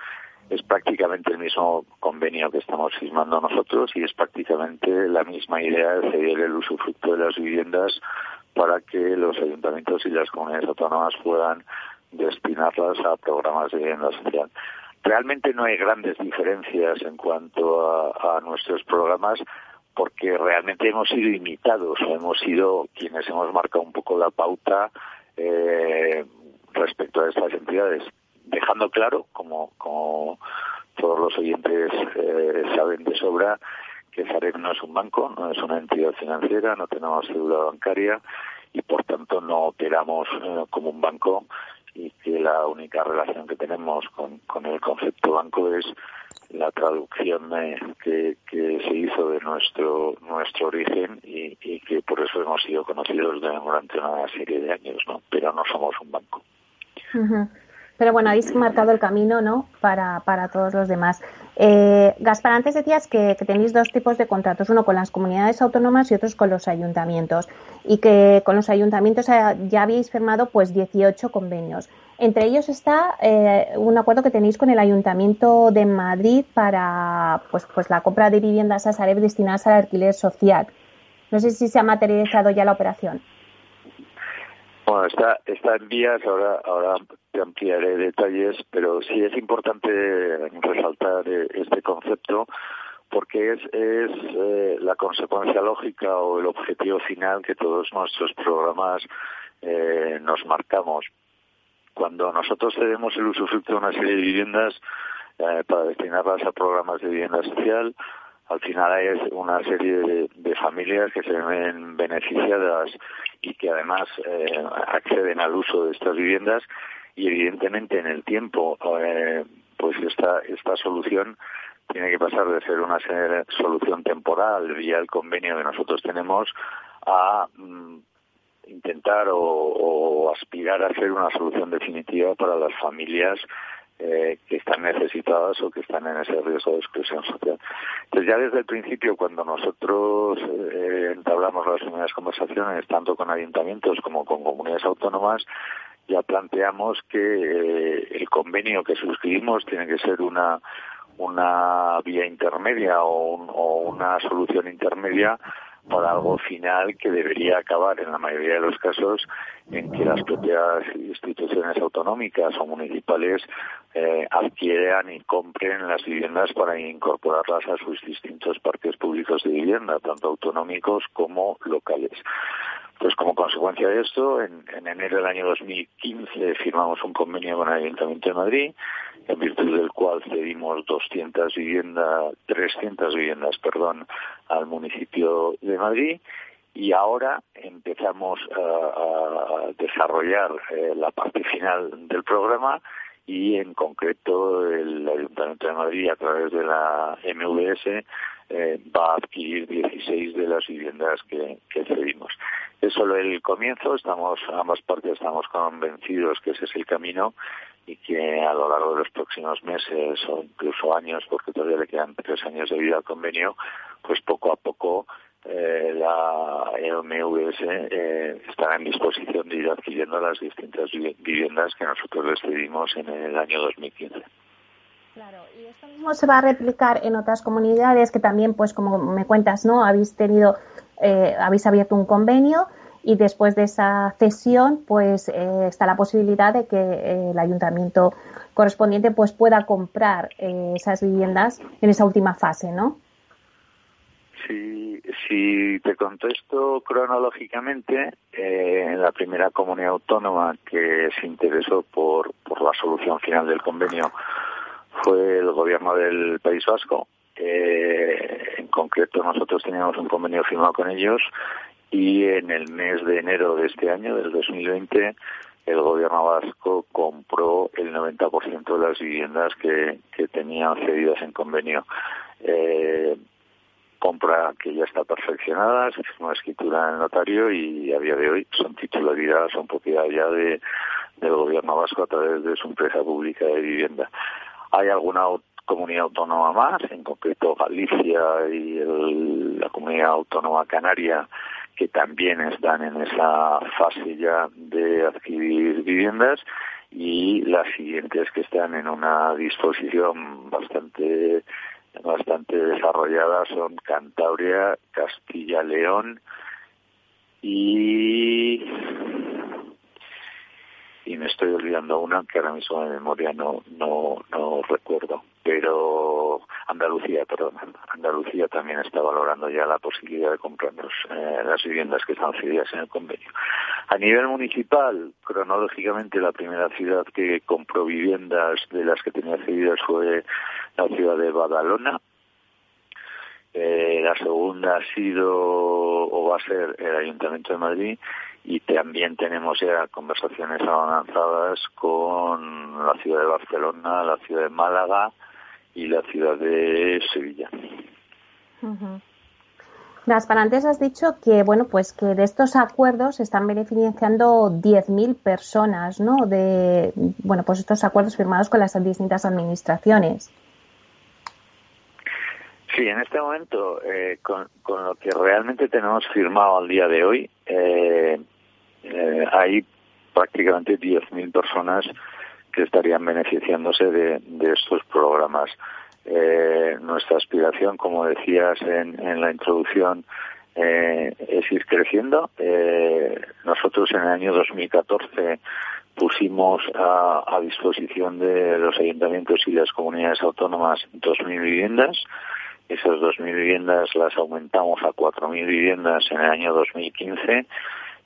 es prácticamente el mismo convenio que estamos firmando nosotros y es prácticamente la misma idea de ceder el usufructo de las viviendas para que los ayuntamientos y las comunidades autónomas puedan destinarlas a programas de vivienda social. Realmente no hay grandes diferencias en cuanto a, nuestros programas porque realmente hemos sido imitados, hemos sido quienes hemos marcado un poco la pauta eh, respecto a estas entidades dejando claro, como, como todos los oyentes eh, saben de sobra, que Sareb no es un banco, no es una entidad financiera, no tenemos cédula bancaria y por tanto no operamos eh, como un banco y que la única relación que tenemos con, con el concepto banco es la traducción que, que, se hizo de nuestro nuestro origen y, y, que por eso hemos sido conocidos durante una serie de años, ¿no? Pero no somos un banco. Pero bueno, habéis marcado el camino, ¿no? Para, para todos los demás. Eh, Gaspar, antes decías que, tenéis dos tipos de contratos, uno con las comunidades autónomas y otros con los ayuntamientos. Y que con los ayuntamientos eh, ya habéis firmado pues 18 convenios. Entre ellos está eh, un acuerdo que tenéis con el Ayuntamiento de Madrid para pues, pues la compra de viviendas a Sareb destinadas al alquiler social. No sé si se ha materializado ya la operación. Bueno, está, está en vías, ahora, ahora te ampliaré detalles, pero sí es importante resaltar eh, este concepto porque es, es eh, la consecuencia lógica o el objetivo final que todos nuestros programas eh, nos marcamos. Cuando nosotros cedemos el usufructo de una serie de viviendas para destinarlas a programas de vivienda social, al final hay una serie de, familias que se ven beneficiadas y que además eh, acceden al uso de estas viviendas y evidentemente en el tiempo eh, pues esta esta solución tiene que pasar de ser una solución temporal vía el convenio que nosotros tenemos a mm, intentar o, aspirar a ser una solución definitiva para las familias eh, que están necesitadas o que están en ese riesgo de exclusión social. Entonces ya desde el principio, cuando nosotros eh, entablamos las primeras conversaciones, tanto con ayuntamientos como con comunidades autónomas, ya planteamos que eh, el convenio que suscribimos tiene que ser una una vía intermedia o, o una solución intermedia para algo final que debería acabar en la mayoría de los casos en que las propias instituciones autonómicas o municipales eh, adquieran y compren las viviendas para incorporarlas a sus distintos parques públicos de vivienda, tanto autonómicos como locales. Pues como consecuencia de esto, en enero del año 2015 firmamos un convenio con el Ayuntamiento de Madrid en virtud del cual cedimos 200 viviendas, 300 viviendas, perdón, al municipio de Madrid y ahora empezamos a, desarrollar eh, la parte final del programa y en concreto el Ayuntamiento de Madrid a través de la MVS eh, va a adquirir 16 de las viviendas que, que cedimos. Es solo el comienzo, estamos ambas partes estamos convencidos que ese es el camino y que a lo largo de los próximos meses o incluso años, porque todavía le quedan tres años de vida al convenio, pues poco a poco eh, la MVS eh, estará en disposición de ir adquiriendo las distintas viviendas que nosotros decidimos en el año 2015. Claro, y esto mismo se va a replicar en otras comunidades que también, pues como me cuentas, ¿no? Habéis tenido, eh, habéis abierto un convenio y después de esa cesión, pues eh, está la posibilidad de que eh, el ayuntamiento correspondiente pues pueda comprar esas viviendas en esa última fase, ¿no? Si, si te contesto cronológicamente, en la primera comunidad autónoma que se interesó por, por la solución final del convenio fue el gobierno del País Vasco. en concreto, nosotros teníamos un convenio firmado con ellos y en el mes de enero de este año, del 2020, el gobierno vasco compró el 90% de las viviendas que, que tenían cedidas en convenio. Eh, compra que ya está perfeccionada, se firmó escritura en el notario y a día de hoy son titularidad, son propiedad ya de, del gobierno vasco a través de su empresa pública de vivienda. Hay alguna comunidad autónoma más, en concreto Galicia y la comunidad autónoma canaria, que también están en esa fase ya de adquirir viviendas y las siguientes que están en una disposición bastante bastante desarrollada son Cantabria, Castilla, León y y me estoy olvidando una que ahora mismo de memoria no, no, no recuerdo. Pero Andalucía, perdón, Andalucía también está valorando ya la posibilidad de comprarnos eh, las viviendas que están cedidas en el convenio. A nivel municipal, cronológicamente la primera ciudad que compró viviendas de las que tenía cedidas fue la ciudad de Badalona, eh, la segunda ha sido o va a ser el Ayuntamiento de Madrid y también tenemos ya conversaciones avanzadas con la ciudad de Barcelona, la ciudad de Málaga y la ciudad de Sevilla. Uh antes has dicho que bueno pues que de estos acuerdos están beneficiando 10.000 personas, ¿no? De bueno pues estos acuerdos firmados con las distintas administraciones. Sí, en este momento, eh, con, lo que realmente tenemos firmado al día de hoy, eh, eh, hay prácticamente 10.000 personas que estarían beneficiándose de, estos programas. Eh, nuestra aspiración, como decías en, la introducción, eh, es ir creciendo. nosotros en el año 2014 pusimos a, a, disposición de los ayuntamientos y las comunidades autónomas 2.000 viviendas. Esas 2.000 viviendas las aumentamos a 4.000 viviendas en el año 2015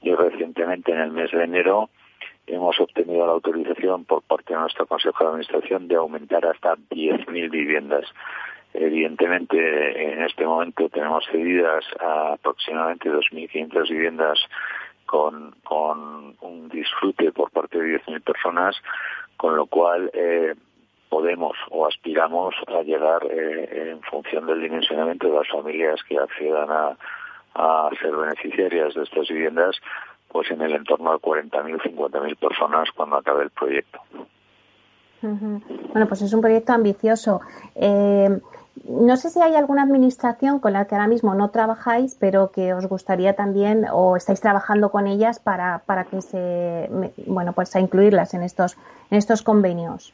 y recientemente en el mes de enero hemos obtenido la autorización por parte de nuestro Consejo de Administración de aumentar hasta 10.000 viviendas. Evidentemente, en este momento tenemos cedidas a aproximadamente 2.500 viviendas con, con un disfrute por parte de 10.000 personas, con lo cual eh, podemos o aspiramos a llegar eh, en función del dimensionamiento de las familias que accedan a, a ser beneficiarias de estas viviendas pues en el entorno de 40.000, 50.000 personas cuando acabe el proyecto. Bueno, pues es un proyecto ambicioso. Eh, no sé si hay alguna administración con la que ahora mismo no trabajáis, pero que os gustaría también o estáis trabajando con ellas para, para que se, bueno, pues a incluirlas en estos, en estos convenios.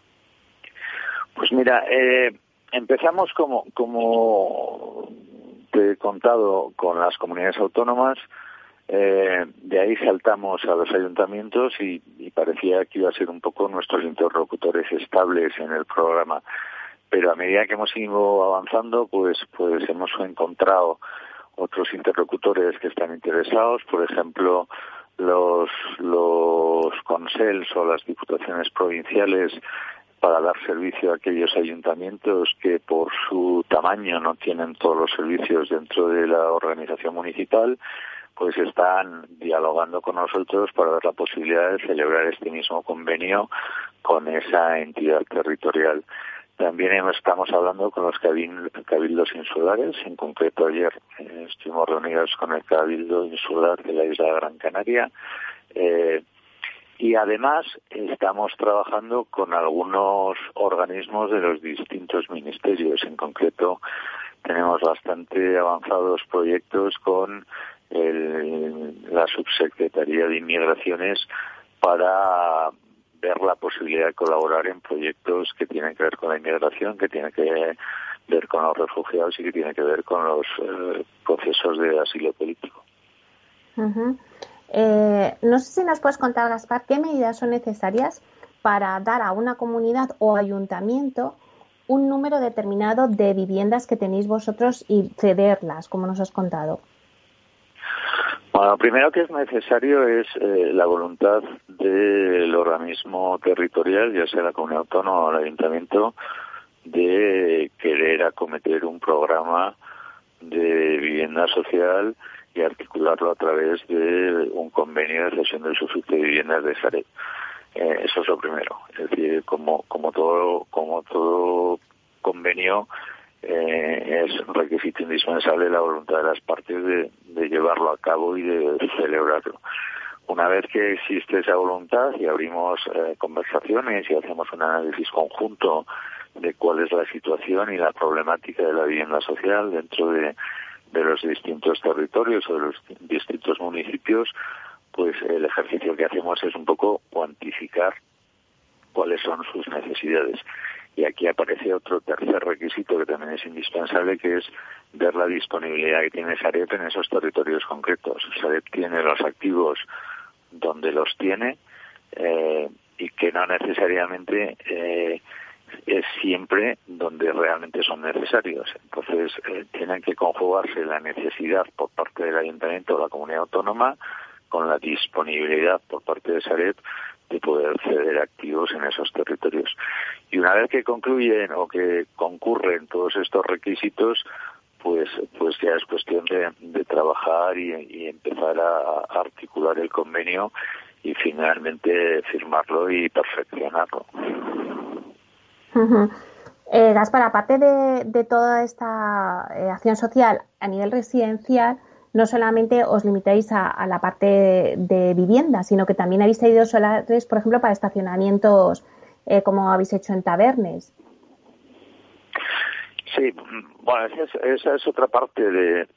Pues mira, eh, empezamos como, como contado con las comunidades autónomas, eh, de ahí saltamos a los ayuntamientos y, parecía que iba a ser un poco nuestros interlocutores estables en el programa. Pero a medida que hemos ido avanzando, pues, pues hemos encontrado otros interlocutores que están interesados, por ejemplo, los, los consels o las diputaciones provinciales para dar servicio a aquellos ayuntamientos que por su tamaño no tienen todos los servicios dentro de la organización municipal, pues están dialogando con nosotros para dar la posibilidad de celebrar este mismo convenio con esa entidad territorial. También estamos hablando con los cabildos insulares, en concreto ayer eh, estuvimos reunidos con el cabildo insular de la isla de Gran Canaria, eh, y además estamos trabajando con algunos organismos de los distintos ministerios. En concreto, tenemos bastante avanzados proyectos con la Subsecretaría de Inmigraciones para ver la posibilidad de colaborar en proyectos que tienen que ver con la inmigración, que tienen que ver con los refugiados y que tienen que ver con los eh, procesos de asilo político. Eh, no sé si nos puedes contar, Gaspar, qué medidas son necesarias para dar a una comunidad o ayuntamiento un número determinado de viviendas que tenéis vosotros y cederlas, como nos has contado. Bueno, lo primero que es necesario es eh, la voluntad del organismo territorial, ya sea la comunidad autónoma o el ayuntamiento, de querer acometer un programa de vivienda social y articularlo a través de un convenio de cesión del usufructo de viviendas de Sareb. Eh, eso es lo primero. Es decir, como, como todo, como todo convenio, eh, es un requisito indispensable la voluntad de las partes de, llevarlo a cabo y de, celebrarlo. Una vez que existe esa voluntad y abrimos eh, conversaciones y hacemos un análisis conjunto de cuál es la situación y la problemática de la vivienda social dentro de, de los distintos territorios o de los distintos municipios, pues el ejercicio que hacemos es un poco cuantificar cuáles son sus necesidades. Y aquí aparece otro tercer requisito que también es indispensable, que es ver la disponibilidad que tiene Sareb en esos territorios concretos. Sareb tiene los activos donde los tiene eh, y que no necesariamente eh, es siempre donde realmente son necesarios. Entonces, eh, tienen que conjugarse la necesidad por parte del ayuntamiento o la comunidad autónoma con la disponibilidad por parte de Sareb de poder ceder activos en esos territorios. Y una vez que concluyen o que concurren todos estos requisitos, pues, pues ya es cuestión de, trabajar y, empezar a, articular el convenio y finalmente firmarlo y perfeccionarlo. Eh, Gaspar, aparte de, toda esta eh, acción social a nivel residencial, no solamente os limitáis a, la parte de, vivienda, sino que también habéis traído solares, por ejemplo, para estacionamientos, eh, como habéis hecho en tabernes. Sí, bueno, esa es, otra parte de,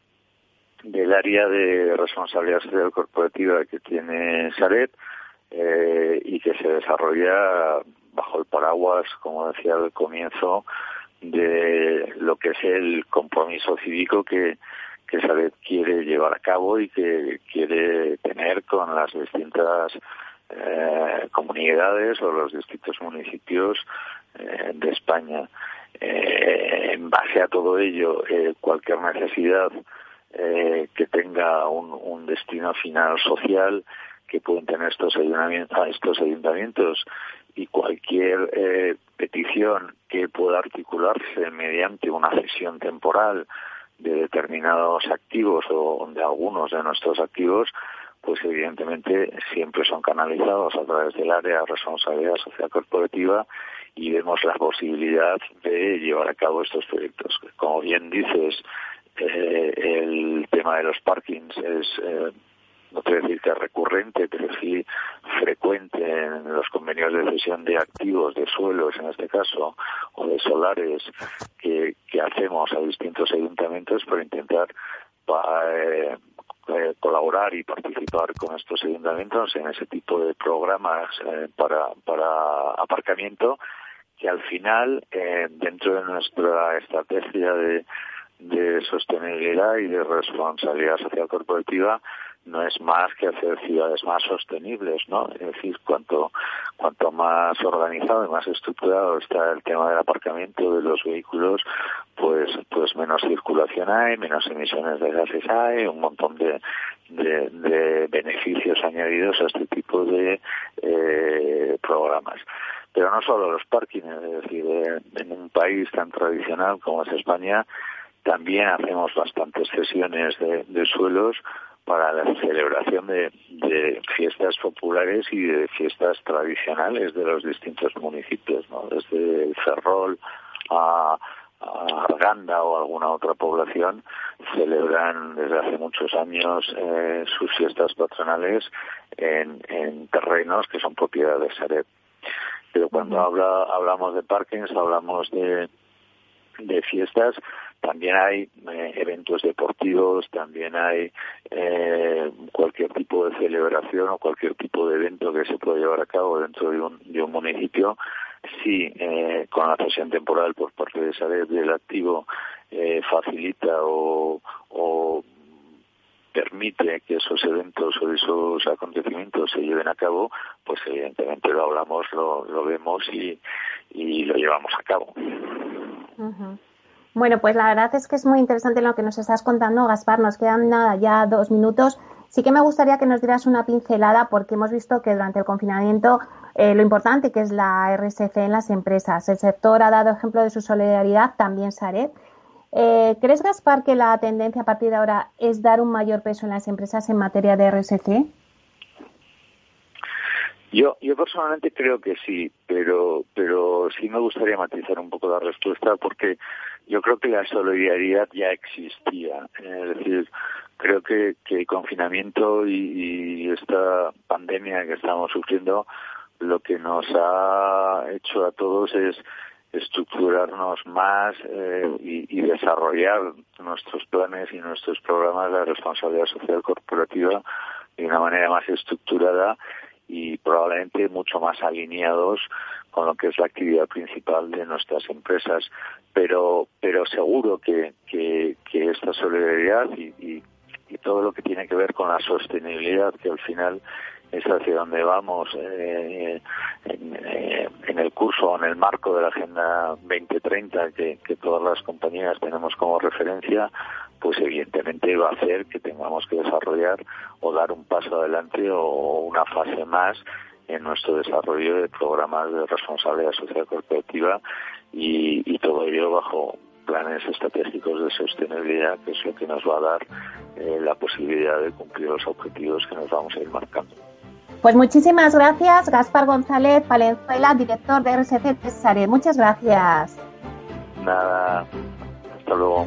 del área de responsabilidad social corporativa que tiene Saret eh, y que se desarrolla bajo el paraguas, como decía al comienzo, de lo que es el compromiso cívico que, que Salet quiere llevar a cabo y que quiere tener con las distintas eh, comunidades o los distintos municipios eh, de España. Eh, en base a todo ello, cualquier necesidad que tenga un, un, destino final social que pueden tener estos ayuntamientos, estos ayuntamientos y cualquier petición que pueda articularse mediante una cesión temporal de determinados activos o de algunos de nuestros activos, pues evidentemente siempre son canalizados a través del área de responsabilidad social corporativa y vemos la posibilidad de llevar a cabo estos proyectos. Como bien dices, eh, el tema de los parkings es eh, no te decir que es recurrente, pero sí frecuente en los convenios de cesión de activos, de suelos en este caso, o de solares que, hacemos a distintos ayuntamientos para intentar eh, eh, colaborar y participar con estos ayuntamientos en ese tipo de programas eh, para, para aparcamiento que al final, dentro de nuestra estrategia de, de sostenibilidad y de responsabilidad social corporativa, no es más que hacer ciudades más sostenibles, ¿no? Es decir, cuanto cuanto más organizado y más estructurado está el tema del aparcamiento de los vehículos, pues pues menos circulación hay, menos emisiones de gases hay, un montón de, de, beneficios añadidos a este tipo de eh, programas. Pero no solo los parkings, es decir, en un país tan tradicional como es España, también hacemos bastantes sesiones de suelos para la celebración de, fiestas populares y de fiestas tradicionales de los distintos municipios, ¿no? desde Ferrol a, Arganda o alguna otra población celebran desde hace muchos años eh, sus fiestas patronales en, terrenos que son propiedad de Sareb. Pero cuando habla, hablamos de parkings, hablamos de, de fiestas, también hay eh, eventos deportivos, también hay eh, cualquier tipo de celebración o cualquier tipo de evento que se puede llevar a cabo dentro de un, de un municipio. Si eh, con la cesión temporal por parte de Sareb del activo eh, facilita o, o permite que esos eventos o esos acontecimientos se lleven a cabo, pues evidentemente lo hablamos, lo, lo vemos y, y lo llevamos a cabo. Bueno, pues la verdad es que es muy interesante lo que nos estás contando, Gaspar. Nos quedan nada, ya dos minutos. Sí que me gustaría que nos dieras una pincelada porque hemos visto que durante el confinamiento eh, lo importante que es la RSC en las empresas. El sector ha dado ejemplo de su solidaridad, también Sareb. Eh, ¿Crees, Gaspar, que la tendencia a partir de ahora es dar un mayor peso en las empresas en materia de RSC? Yo, yo personalmente creo que sí, pero, pero sí me gustaría matizar un poco la respuesta porque yo creo que la solidaridad ya existía. Es decir, creo que, que el confinamiento y, y esta pandemia que estamos sufriendo lo que nos ha hecho a todos es estructurarnos más eh, y, y, desarrollar nuestros planes y nuestros programas de responsabilidad social corporativa de una manera más estructurada y probablemente mucho más alineados con lo que es la actividad principal de nuestras empresas. Pero, pero seguro que, que, esta solidaridad y, y, y todo lo que tiene que ver con la sostenibilidad, que al final es hacia donde vamos eh, en, eh, el curso o en el marco de la Agenda 2030 que, que todas las compañías tenemos como referencia, pues evidentemente va a hacer que tengamos que desarrollar o dar un paso adelante o una fase más en nuestro desarrollo de programas de responsabilidad social corporativa y, y todo ello bajo planes estratégicos de sostenibilidad, que es lo que nos va a dar eh, la posibilidad de cumplir los objetivos que nos vamos a ir marcando. Pues muchísimas gracias, Gaspar González Valenzuela, director de RSC Cesare. Muchas gracias. Nada, hasta luego.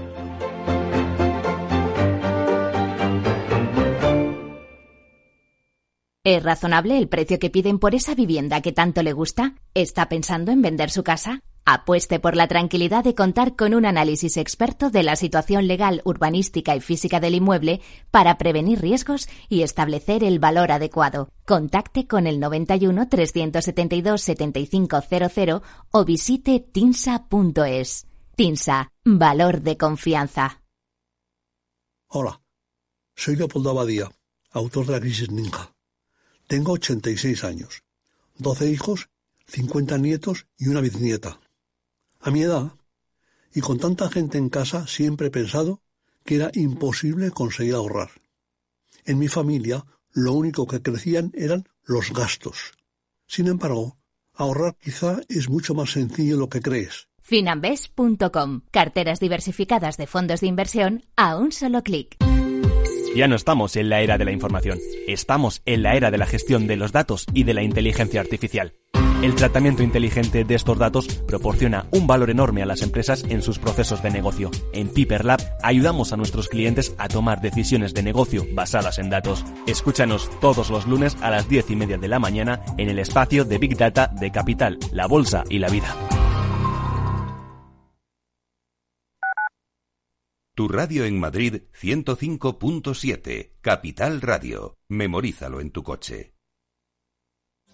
¿Es razonable el precio que piden por esa vivienda que tanto le gusta? ¿Está pensando en vender su casa? Apueste por la tranquilidad de contar con un análisis experto de la situación legal, urbanística y física del inmueble para prevenir riesgos y establecer el valor adecuado. Contacte con el 91 372 7500 o visite tinsa.es. Tinsa, valor de confianza. Hola, soy Leopoldo Abadía, autor de la crisis ninja. Tengo 86 años, 12 hijos, 50 nietos y una bisnieta. A mi edad, y con tanta gente en casa, siempre he pensado que era imposible conseguir ahorrar. En mi familia, lo único que crecían eran los gastos. Sin embargo, ahorrar quizá es mucho más sencillo de lo que crees. Finambes.com. Carteras diversificadas de fondos de inversión a un solo clic. Ya no estamos en la era de la información, estamos en la era de la gestión de los datos y de la inteligencia artificial. El tratamiento inteligente de estos datos proporciona un valor enorme a las empresas en sus procesos de negocio. En Piper Lab ayudamos a nuestros clientes a tomar decisiones de negocio basadas en datos. Escúchanos todos los lunes a las 10 y media de la mañana en el espacio de Big Data de Capital, la Bolsa y la Vida. Tu radio en Madrid 105.7, Capital Radio. Memorízalo en tu coche.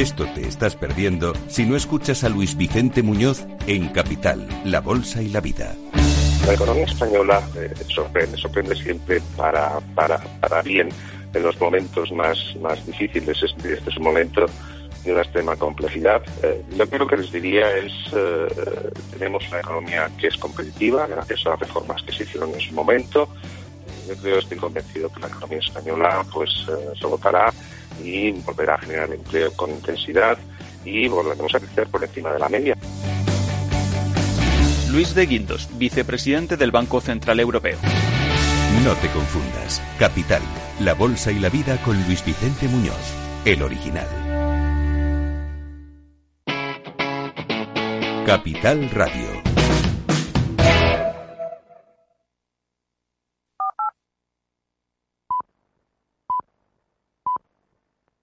Esto te estás perdiendo si no escuchas a Luis Vicente Muñoz en Capital, La Bolsa y la Vida. La economía española eh, sorprende, sorprende siempre para, para, para bien en los momentos más, más difíciles. Este, este es un momento de una extrema complejidad. Eh, lo que que les diría es, eh, tenemos una economía que es competitiva gracias a las reformas que se hicieron en su momento. Yo creo, estoy convencido que la economía española pues eh, se votará y volverá a generar empleo con intensidad y volveremos a crecer por encima de la media. Luis de Guindos, vicepresidente del Banco Central Europeo. No te confundas. Capital, la bolsa y la vida con Luis Vicente Muñoz, el original. Capital Radio.